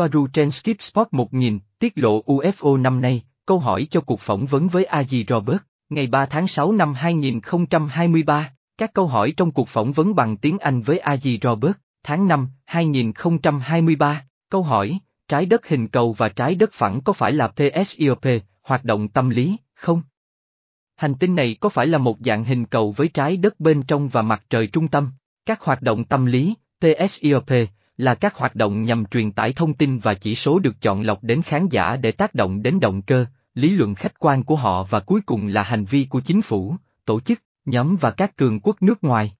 Soaru trên Skip Spot 1000, tiết lộ UFO năm nay, câu hỏi cho cuộc phỏng vấn với Aji Robert, ngày 3 tháng 6 năm 2023, các câu hỏi trong cuộc phỏng vấn bằng tiếng Anh với Aji Robert, tháng 5, 2023, câu hỏi, trái đất hình cầu và trái đất phẳng có phải là PSIOP, hoạt động tâm lý, không? Hành tinh này có phải là một dạng hình cầu với trái đất bên trong và mặt trời trung tâm? Các hoạt động tâm lý, PSIOP, là các hoạt động nhằm truyền tải thông tin và chỉ số được chọn lọc đến khán giả để tác động đến động cơ, lý luận khách quan của họ và cuối cùng là hành vi của chính phủ, tổ chức, nhóm và các cường quốc nước ngoài.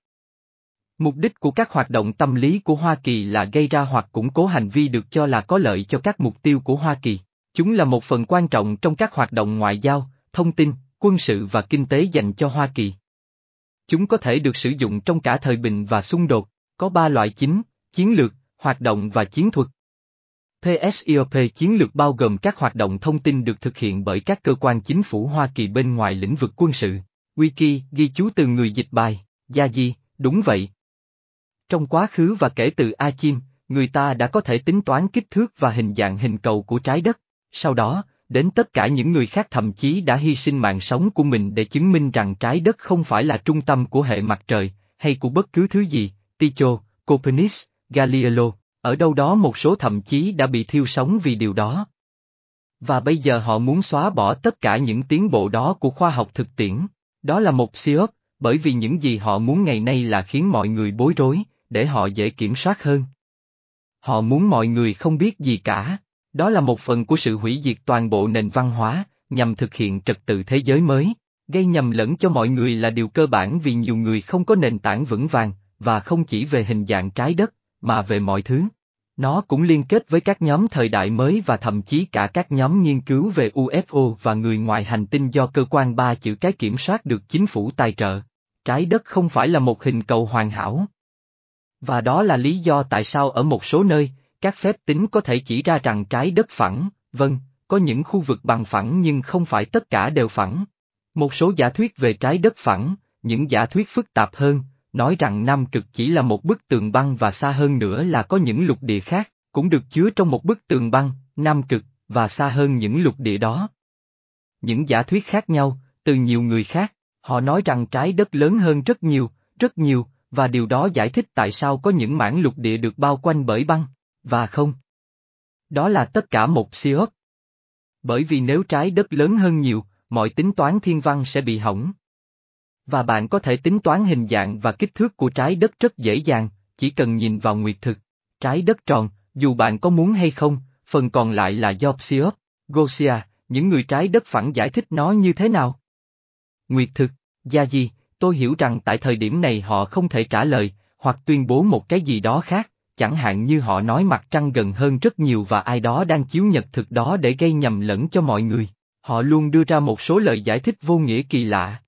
Mục đích của các hoạt động tâm lý của Hoa Kỳ là gây ra hoặc củng cố hành vi được cho là có lợi cho các mục tiêu của Hoa Kỳ. Chúng là một phần quan trọng trong các hoạt động ngoại giao, thông tin, quân sự và kinh tế dành cho Hoa Kỳ. Chúng có thể được sử dụng trong cả thời bình và xung đột, có ba loại chính, chiến lược, hoạt động và chiến thuật. PSIOP chiến lược bao gồm các hoạt động thông tin được thực hiện bởi các cơ quan chính phủ Hoa Kỳ bên ngoài lĩnh vực quân sự. Wiki ghi chú từ người dịch bài, Gia Di, đúng vậy. Trong quá khứ và kể từ A Chim, người ta đã có thể tính toán kích thước và hình dạng hình cầu của trái đất. Sau đó, đến tất cả những người khác thậm chí đã hy sinh mạng sống của mình để chứng minh rằng trái đất không phải là trung tâm của hệ mặt trời, hay của bất cứ thứ gì, Tycho, Copernicus, Galileo, ở đâu đó một số thậm chí đã bị thiêu sống vì điều đó. Và bây giờ họ muốn xóa bỏ tất cả những tiến bộ đó của khoa học thực tiễn. Đó là một siop, bởi vì những gì họ muốn ngày nay là khiến mọi người bối rối, để họ dễ kiểm soát hơn. Họ muốn mọi người không biết gì cả. Đó là một phần của sự hủy diệt toàn bộ nền văn hóa, nhằm thực hiện trật tự thế giới mới. Gây nhầm lẫn cho mọi người là điều cơ bản vì nhiều người không có nền tảng vững vàng, và không chỉ về hình dạng trái đất, mà về mọi thứ. Nó cũng liên kết với các nhóm thời đại mới và thậm chí cả các nhóm nghiên cứu về UFO và người ngoài hành tinh do cơ quan ba chữ cái kiểm soát được chính phủ tài trợ. Trái đất không phải là một hình cầu hoàn hảo. Và đó là lý do tại sao ở một số nơi, các phép tính có thể chỉ ra rằng trái đất phẳng, vâng, có những khu vực bằng phẳng nhưng không phải tất cả đều phẳng. Một số giả thuyết về trái đất phẳng, những giả thuyết phức tạp hơn, nói rằng Nam Cực chỉ là một bức tường băng và xa hơn nữa là có những lục địa khác, cũng được chứa trong một bức tường băng, Nam Cực, và xa hơn những lục địa đó. Những giả thuyết khác nhau, từ nhiều người khác, họ nói rằng trái đất lớn hơn rất nhiều, rất nhiều, và điều đó giải thích tại sao có những mảng lục địa được bao quanh bởi băng, và không. Đó là tất cả một siêu Bởi vì nếu trái đất lớn hơn nhiều, mọi tính toán thiên văn sẽ bị hỏng. Và bạn có thể tính toán hình dạng và kích thước của trái đất rất dễ dàng, chỉ cần nhìn vào nguyệt thực. Trái đất tròn, dù bạn có muốn hay không, phần còn lại là do Psiop, Gosia, những người trái đất phẳng giải thích nó như thế nào. Nguyệt thực, gia gì, tôi hiểu rằng tại thời điểm này họ không thể trả lời, hoặc tuyên bố một cái gì đó khác, chẳng hạn như họ nói mặt trăng gần hơn rất nhiều và ai đó đang chiếu nhật thực đó để gây nhầm lẫn cho mọi người. Họ luôn đưa ra một số lời giải thích vô nghĩa kỳ lạ.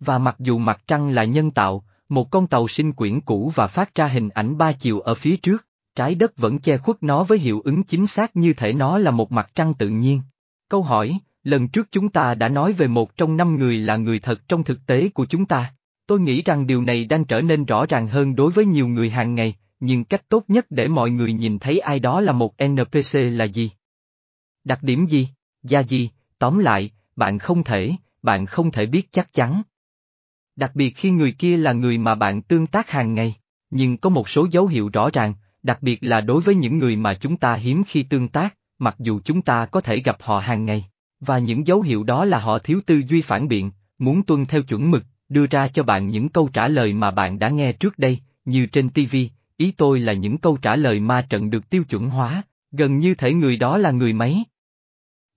Và mặc dù mặt trăng là nhân tạo, một con tàu sinh quyển cũ và phát ra hình ảnh ba chiều ở phía trước, trái đất vẫn che khuất nó với hiệu ứng chính xác như thể nó là một mặt trăng tự nhiên. Câu hỏi, lần trước chúng ta đã nói về một trong năm người là người thật trong thực tế của chúng ta. Tôi nghĩ rằng điều này đang trở nên rõ ràng hơn đối với nhiều người hàng ngày, nhưng cách tốt nhất để mọi người nhìn thấy ai đó là một NPC là gì? Đặc điểm gì? Gia gì? Tóm lại, bạn không thể, bạn không thể biết chắc chắn. Đặc biệt khi người kia là người mà bạn tương tác hàng ngày, nhưng có một số dấu hiệu rõ ràng, đặc biệt là đối với những người mà chúng ta hiếm khi tương tác, mặc dù chúng ta có thể gặp họ hàng ngày. Và những dấu hiệu đó là họ thiếu tư duy phản biện, muốn tuân theo chuẩn mực, đưa ra cho bạn những câu trả lời mà bạn đã nghe trước đây, như trên TV, ý tôi là những câu trả lời ma trận được tiêu chuẩn hóa, gần như thể người đó là người máy.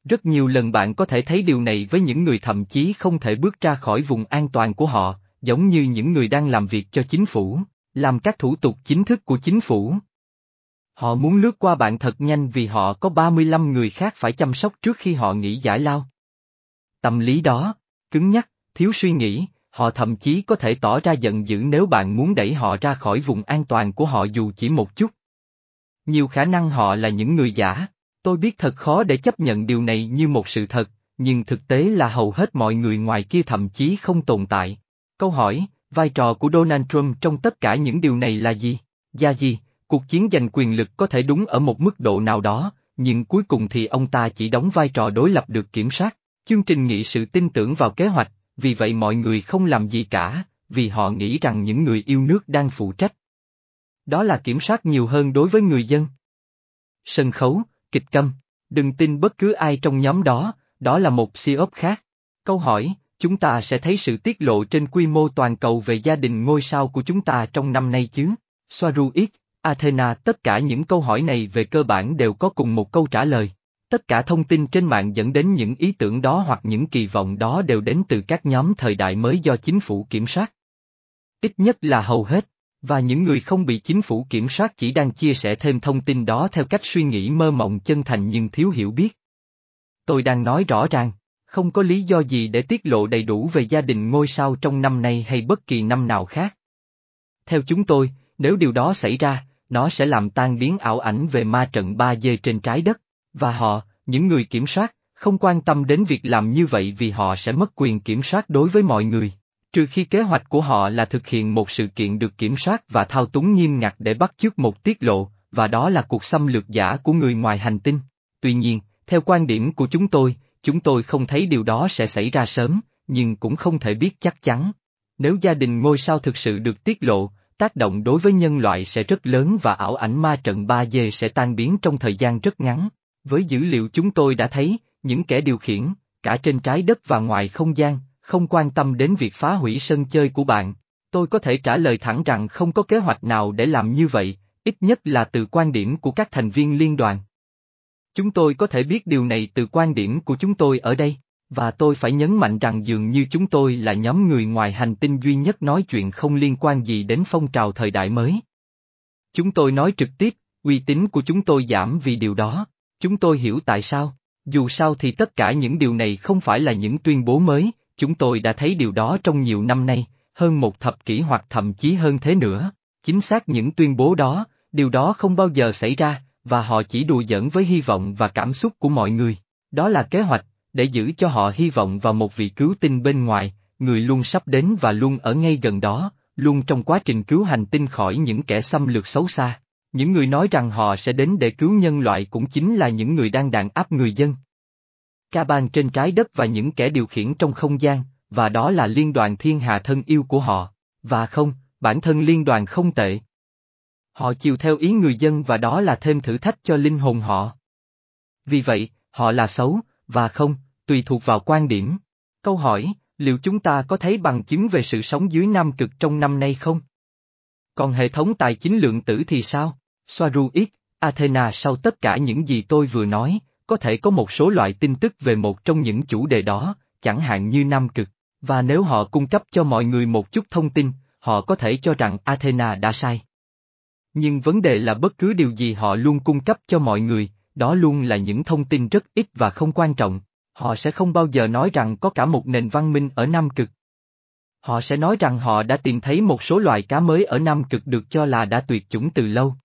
Rất nhiều lần bạn có thể thấy điều này với những người thậm chí không thể bước ra khỏi vùng an toàn của họ, giống như những người đang làm việc cho chính phủ, làm các thủ tục chính thức của chính phủ. Họ muốn lướt qua bạn thật nhanh vì họ có 35 người khác phải chăm sóc trước khi họ nghỉ giải lao. Tâm lý đó, cứng nhắc, thiếu suy nghĩ, họ thậm chí có thể tỏ ra giận dữ nếu bạn muốn đẩy họ ra khỏi vùng an toàn của họ dù chỉ một chút. Nhiều khả năng họ là những người giả. Tôi biết thật khó để chấp nhận điều này như một sự thật, nhưng thực tế là hầu hết mọi người ngoài kia thậm chí không tồn tại. Câu hỏi, vai trò của Donald Trump trong tất cả những điều này là gì? Gia gì, Cuộc chiến giành quyền lực có thể đúng ở một mức độ nào đó, nhưng cuối cùng thì ông ta chỉ đóng vai trò đối lập được kiểm soát. Chương trình nghị sự tin tưởng vào kế hoạch, vì vậy mọi người không làm gì cả, vì họ nghĩ rằng những người yêu nước đang phụ trách. Đó là kiểm soát nhiều hơn đối với người dân. Sân khấu, kịch câm, đừng tin bất cứ ai trong nhóm đó, đó là một siop khác. Câu hỏi, chúng ta sẽ thấy sự tiết lộ trên quy mô toàn cầu về gia đình ngôi sao của chúng ta trong năm nay chứ? Soaru Athena tất cả những câu hỏi này về cơ bản đều có cùng một câu trả lời. Tất cả thông tin trên mạng dẫn đến những ý tưởng đó hoặc những kỳ vọng đó đều đến từ các nhóm thời đại mới do chính phủ kiểm soát. Ít nhất là hầu hết, và những người không bị chính phủ kiểm soát chỉ đang chia sẻ thêm thông tin đó theo cách suy nghĩ mơ mộng chân thành nhưng thiếu hiểu biết. Tôi đang nói rõ ràng, không có lý do gì để tiết lộ đầy đủ về gia đình ngôi sao trong năm nay hay bất kỳ năm nào khác. Theo chúng tôi, nếu điều đó xảy ra, nó sẽ làm tan biến ảo ảnh về ma trận 3D trên trái đất, và họ, những người kiểm soát, không quan tâm đến việc làm như vậy vì họ sẽ mất quyền kiểm soát đối với mọi người. Trừ khi kế hoạch của họ là thực hiện một sự kiện được kiểm soát và thao túng nghiêm ngặt để bắt chước một tiết lộ, và đó là cuộc xâm lược giả của người ngoài hành tinh. Tuy nhiên, theo quan điểm của chúng tôi, chúng tôi không thấy điều đó sẽ xảy ra sớm, nhưng cũng không thể biết chắc chắn. Nếu gia đình ngôi sao thực sự được tiết lộ, tác động đối với nhân loại sẽ rất lớn và ảo ảnh ma trận 3D sẽ tan biến trong thời gian rất ngắn. Với dữ liệu chúng tôi đã thấy, những kẻ điều khiển, cả trên trái đất và ngoài không gian, không quan tâm đến việc phá hủy sân chơi của bạn. Tôi có thể trả lời thẳng rằng không có kế hoạch nào để làm như vậy, ít nhất là từ quan điểm của các thành viên liên đoàn. Chúng tôi có thể biết điều này từ quan điểm của chúng tôi ở đây, và tôi phải nhấn mạnh rằng dường như chúng tôi là nhóm người ngoài hành tinh duy nhất nói chuyện không liên quan gì đến phong trào thời đại mới. Chúng tôi nói trực tiếp, uy tín của chúng tôi giảm vì điều đó, chúng tôi hiểu tại sao, dù sao thì tất cả những điều này không phải là những tuyên bố mới, chúng tôi đã thấy điều đó trong nhiều năm nay, hơn một thập kỷ hoặc thậm chí hơn thế nữa, chính xác những tuyên bố đó, điều đó không bao giờ xảy ra, và họ chỉ đùa giỡn với hy vọng và cảm xúc của mọi người. Đó là kế hoạch, để giữ cho họ hy vọng vào một vị cứu tinh bên ngoài, người luôn sắp đến và luôn ở ngay gần đó, luôn trong quá trình cứu hành tinh khỏi những kẻ xâm lược xấu xa. Những người nói rằng họ sẽ đến để cứu nhân loại cũng chính là những người đang đàn áp người dân. Ca bang trên trái đất và những kẻ điều khiển trong không gian, và đó là liên đoàn thiên hà thân yêu của họ. Và không, bản thân liên đoàn không tệ. Họ chiều theo ý người dân và đó là thêm thử thách cho linh hồn họ. Vì vậy, họ là xấu, và không, tùy thuộc vào quan điểm. Câu hỏi, liệu chúng ta có thấy bằng chứng về sự sống dưới Nam Cực trong năm nay không? Còn hệ thống tài chính lượng tử thì sao? Soaru X, Athena sau tất cả những gì tôi vừa nói, có thể có một số loại tin tức về một trong những chủ đề đó, chẳng hạn như Nam Cực, và nếu họ cung cấp cho mọi người một chút thông tin, họ có thể cho rằng Athena đã sai. Nhưng vấn đề là bất cứ điều gì họ luôn cung cấp cho mọi người, đó luôn là những thông tin rất ít và không quan trọng, họ sẽ không bao giờ nói rằng có cả một nền văn minh ở Nam Cực. Họ sẽ nói rằng họ đã tìm thấy một số loài cá mới ở Nam Cực được cho là đã tuyệt chủng từ lâu.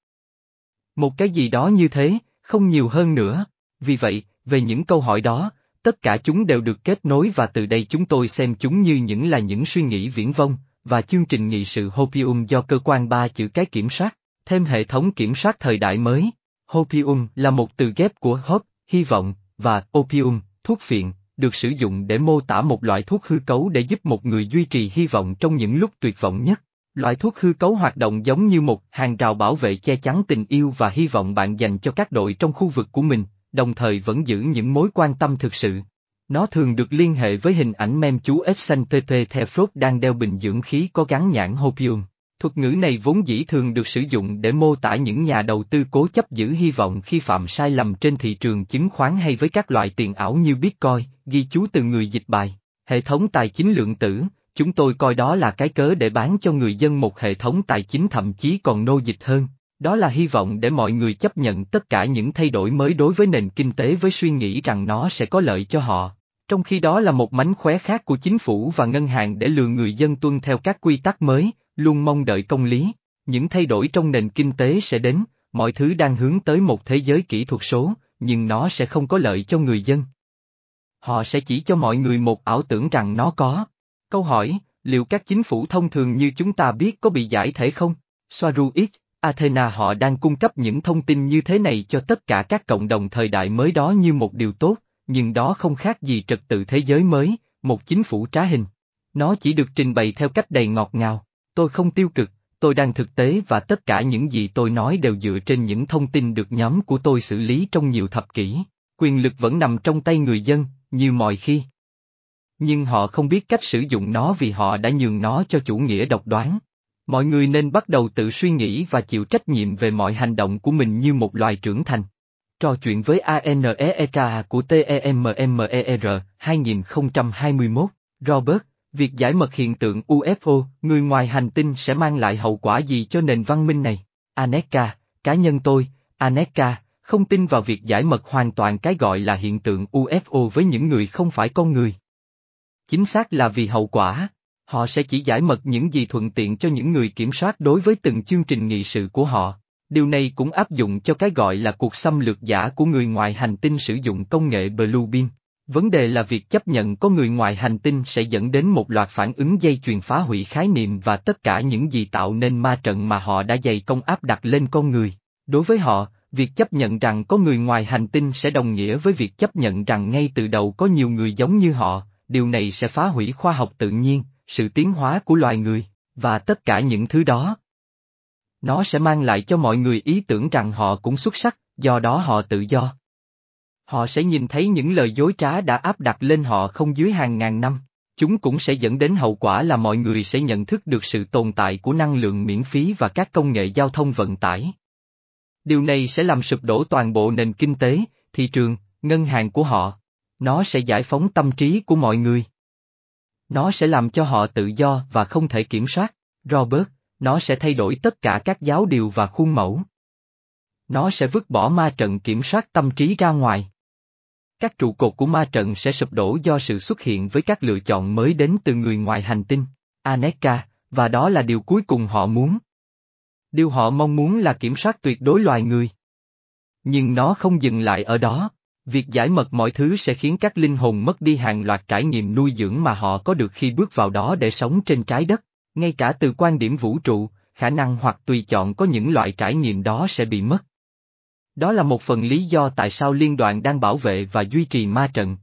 Một cái gì đó như thế, không nhiều hơn nữa, vì vậy, về những câu hỏi đó, tất cả chúng đều được kết nối và từ đây chúng tôi xem chúng như những là những suy nghĩ viễn vông, và chương trình nghị sự Hopium do cơ quan ba chữ cái kiểm soát, thêm hệ thống kiểm soát thời đại mới. Hopium là một từ ghép của hope, hy vọng, và opium, thuốc phiện, được sử dụng để mô tả một loại thuốc hư cấu để giúp một người duy trì hy vọng trong những lúc tuyệt vọng nhất. Loại thuốc hư cấu hoạt động giống như một hàng rào bảo vệ che chắn tình yêu và hy vọng bạn dành cho các đội trong khu vực của mình, đồng thời vẫn giữ những mối quan tâm thực sự. Nó thường được liên hệ với hình ảnh mem chú ếch xanh PP đang đeo bình dưỡng khí có gắn nhãn Hopium. Thuật ngữ này vốn dĩ thường được sử dụng để mô tả những nhà đầu tư cố chấp giữ hy vọng khi phạm sai lầm trên thị trường chứng khoán hay với các loại tiền ảo như Bitcoin, ghi chú từ người dịch bài. Hệ thống tài chính lượng tử, chúng tôi coi đó là cái cớ để bán cho người dân một hệ thống tài chính thậm chí còn nô dịch hơn. Đó là hy vọng để mọi người chấp nhận tất cả những thay đổi mới đối với nền kinh tế với suy nghĩ rằng nó sẽ có lợi cho họ. Trong khi đó là một mánh khóe khác của chính phủ và ngân hàng để lừa người dân tuân theo các quy tắc mới, luôn mong đợi công lý. Những thay đổi trong nền kinh tế sẽ đến, mọi thứ đang hướng tới một thế giới kỹ thuật số, nhưng nó sẽ không có lợi cho người dân. Họ sẽ chỉ cho mọi người một ảo tưởng rằng nó có. Câu hỏi, liệu các chính phủ thông thường như chúng ta biết có bị giải thể không? Soaru X, Athena họ đang cung cấp những thông tin như thế này cho tất cả các cộng đồng thời đại mới đó như một điều tốt, nhưng đó không khác gì trật tự thế giới mới, một chính phủ trá hình. Nó chỉ được trình bày theo cách đầy ngọt ngào, tôi không tiêu cực, tôi đang thực tế và tất cả những gì tôi nói đều dựa trên những thông tin được nhóm của tôi xử lý trong nhiều thập kỷ. Quyền lực vẫn nằm trong tay người dân, như mọi khi. Nhưng họ không biết cách sử dụng nó vì họ đã nhường nó cho chủ nghĩa độc đoán. Mọi người nên bắt đầu tự suy nghĩ và chịu trách nhiệm về mọi hành động của mình như một loài trưởng thành. Trò chuyện với ANEEK của TEMMER 2021, Robert, việc giải mật hiện tượng UFO, người ngoài hành tinh sẽ mang lại hậu quả gì cho nền văn minh này? Aneka, cá nhân tôi, Aneka, không tin vào việc giải mật hoàn toàn cái gọi là hiện tượng UFO với những người không phải con người. Chính xác là vì hậu quả, họ sẽ chỉ giải mật những gì thuận tiện cho những người kiểm soát đối với từng chương trình nghị sự của họ. Điều này cũng áp dụng cho cái gọi là cuộc xâm lược giả của người ngoài hành tinh sử dụng công nghệ Blue Beam. Vấn đề là việc chấp nhận có người ngoài hành tinh sẽ dẫn đến một loạt phản ứng dây chuyền phá hủy khái niệm và tất cả những gì tạo nên ma trận mà họ đã dày công áp đặt lên con người. Đối với họ, việc chấp nhận rằng có người ngoài hành tinh sẽ đồng nghĩa với việc chấp nhận rằng ngay từ đầu có nhiều người giống như họ, điều này sẽ phá hủy khoa học tự nhiên, sự tiến hóa của loài người, và tất cả những thứ đó. Nó sẽ mang lại cho mọi người ý tưởng rằng họ cũng xuất sắc, do đó họ tự do. Họ sẽ nhìn thấy những lời dối trá đã áp đặt lên họ không dưới hàng ngàn năm. Chúng cũng sẽ dẫn đến hậu quả là mọi người sẽ nhận thức được sự tồn tại của năng lượng miễn phí và các công nghệ giao thông vận tải. Điều này sẽ làm sụp đổ toàn bộ nền kinh tế, thị trường, ngân hàng của họ. Nó sẽ giải phóng tâm trí của mọi người. Nó sẽ làm cho họ tự do và không thể kiểm soát. Robert, nó sẽ thay đổi tất cả các giáo điều và khuôn mẫu. Nó sẽ vứt bỏ ma trận kiểm soát tâm trí ra ngoài. Các trụ cột của ma trận sẽ sụp đổ do sự xuất hiện với các lựa chọn mới đến từ người ngoài hành tinh, Aneka, và đó là điều cuối cùng họ muốn. Điều họ mong muốn là kiểm soát tuyệt đối loài người. Nhưng nó không dừng lại ở đó. Việc giải mật mọi thứ sẽ khiến các linh hồn mất đi hàng loạt trải nghiệm nuôi dưỡng mà họ có được khi bước vào đó để sống trên trái đất, ngay cả từ quan điểm vũ trụ, khả năng hoặc tùy chọn có những loại trải nghiệm đó sẽ bị mất. Đó là một phần lý do tại sao liên đoàn đang bảo vệ và duy trì ma trận.